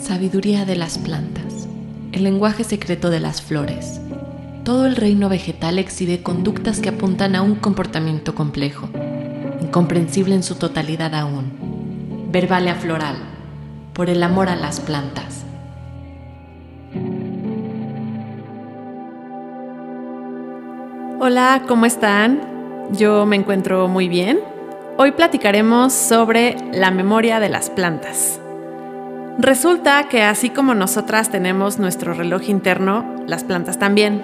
Sabiduría de las plantas. El lenguaje secreto de las flores. Todo el reino vegetal exhibe conductas que apuntan a un comportamiento complejo, incomprensible en su totalidad aún. Verbalia floral. Por el amor a las plantas. Hola, ¿cómo están? Yo me encuentro muy bien. Hoy platicaremos sobre la memoria de las plantas. Resulta que así como nosotras tenemos nuestro reloj interno, las plantas también.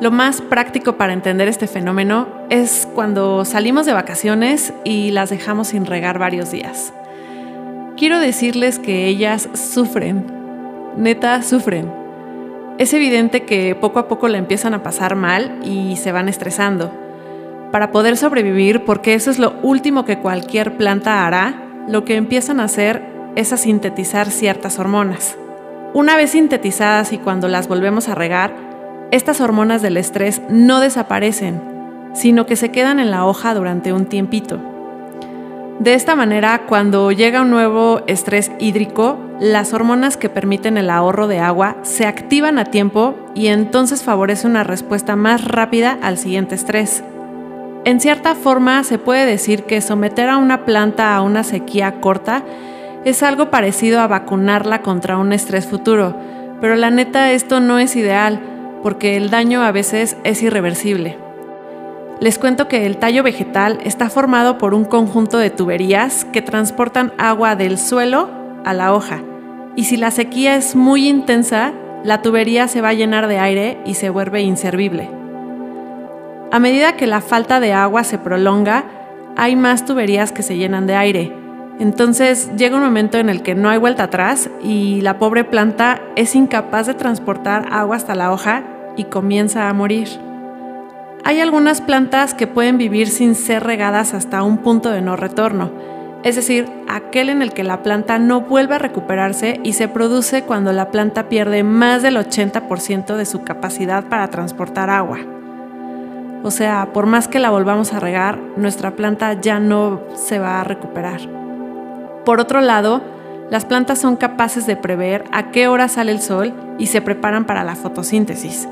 Lo más práctico para entender este fenómeno es cuando salimos de vacaciones y las dejamos sin regar varios días. Quiero decirles que ellas sufren, neta sufren. Es evidente que poco a poco la empiezan a pasar mal y se van estresando. Para poder sobrevivir, porque eso es lo último que cualquier planta hará, lo que empiezan a hacer es a sintetizar ciertas hormonas. Una vez sintetizadas y cuando las volvemos a regar, estas hormonas del estrés no desaparecen, sino que se quedan en la hoja durante un tiempito. De esta manera, cuando llega un nuevo estrés hídrico, las hormonas que permiten el ahorro de agua se activan a tiempo y entonces favorece una respuesta más rápida al siguiente estrés. En cierta forma, se puede decir que someter a una planta a una sequía corta es algo parecido a vacunarla contra un estrés futuro, pero la neta esto no es ideal porque el daño a veces es irreversible. Les cuento que el tallo vegetal está formado por un conjunto de tuberías que transportan agua del suelo a la hoja, y si la sequía es muy intensa, la tubería se va a llenar de aire y se vuelve inservible. A medida que la falta de agua se prolonga, hay más tuberías que se llenan de aire, entonces llega un momento en el que no hay vuelta atrás y la pobre planta es incapaz de transportar agua hasta la hoja y comienza a morir. Hay algunas plantas que pueden vivir sin ser regadas hasta un punto de no retorno, es decir, aquel en el que la planta no vuelve a recuperarse y se produce cuando la planta pierde más del 80% de su capacidad para transportar agua. O sea, por más que la volvamos a regar, nuestra planta ya no se va a recuperar. Por otro lado, las plantas son capaces de prever a qué hora sale el sol y se preparan para la fotosíntesis.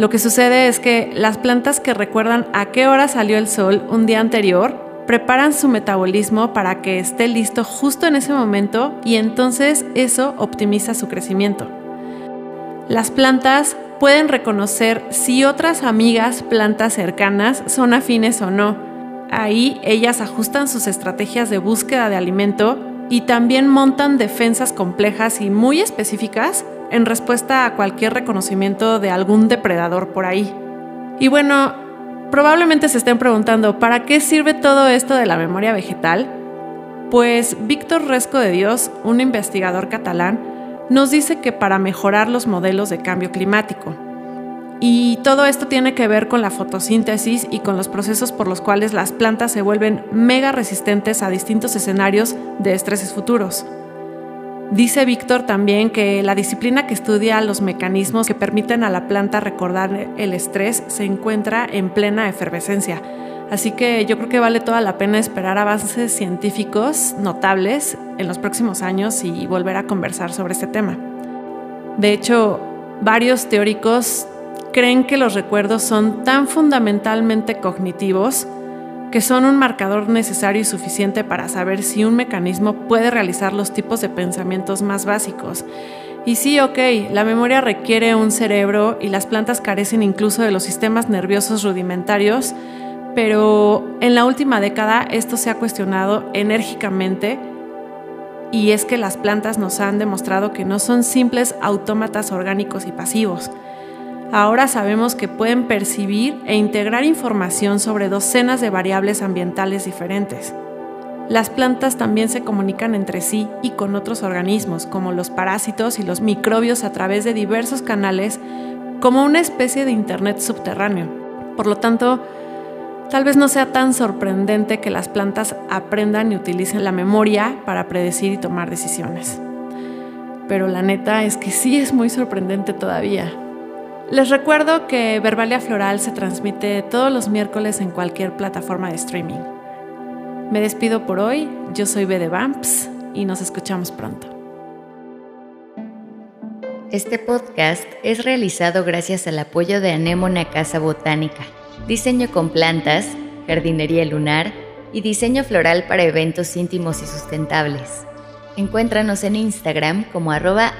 Lo que sucede es que las plantas que recuerdan a qué hora salió el sol un día anterior preparan su metabolismo para que esté listo justo en ese momento y entonces eso optimiza su crecimiento. Las plantas pueden reconocer si otras amigas plantas cercanas son afines o no. Ahí ellas ajustan sus estrategias de búsqueda de alimento y también montan defensas complejas y muy específicas en respuesta a cualquier reconocimiento de algún depredador por ahí. Y bueno, probablemente se estén preguntando, ¿para qué sirve todo esto de la memoria vegetal? Pues Víctor Resco de Dios, un investigador catalán, nos dice que para mejorar los modelos de cambio climático. Y todo esto tiene que ver con la fotosíntesis y con los procesos por los cuales las plantas se vuelven mega resistentes a distintos escenarios de estreses futuros. Dice Víctor también que la disciplina que estudia los mecanismos que permiten a la planta recordar el estrés se encuentra en plena efervescencia. Así que yo creo que vale toda la pena esperar avances científicos notables en los próximos años y volver a conversar sobre este tema. De hecho, varios teóricos creen que los recuerdos son tan fundamentalmente cognitivos que son un marcador necesario y suficiente para saber si un mecanismo puede realizar los tipos de pensamientos más básicos. Y sí, ok, la memoria requiere un cerebro y las plantas carecen incluso de los sistemas nerviosos rudimentarios, pero en la última década esto se ha cuestionado enérgicamente y es que las plantas nos han demostrado que no son simples autómatas orgánicos y pasivos, Ahora sabemos que pueden percibir e integrar información sobre docenas de variables ambientales diferentes. Las plantas también se comunican entre sí y con otros organismos, como los parásitos y los microbios a través de diversos canales, como una especie de Internet subterráneo. Por lo tanto, tal vez no sea tan sorprendente que las plantas aprendan y utilicen la memoria para predecir y tomar decisiones. Pero la neta es que sí es muy sorprendente todavía. Les recuerdo que Verbalia Floral se transmite todos los miércoles en cualquier plataforma de streaming. Me despido por hoy, yo soy Bede Vamps y nos escuchamos pronto. Este podcast es realizado gracias al apoyo de Anémona Casa Botánica, diseño con plantas, jardinería lunar y diseño floral para eventos íntimos y sustentables. Encuéntranos en Instagram como arroba.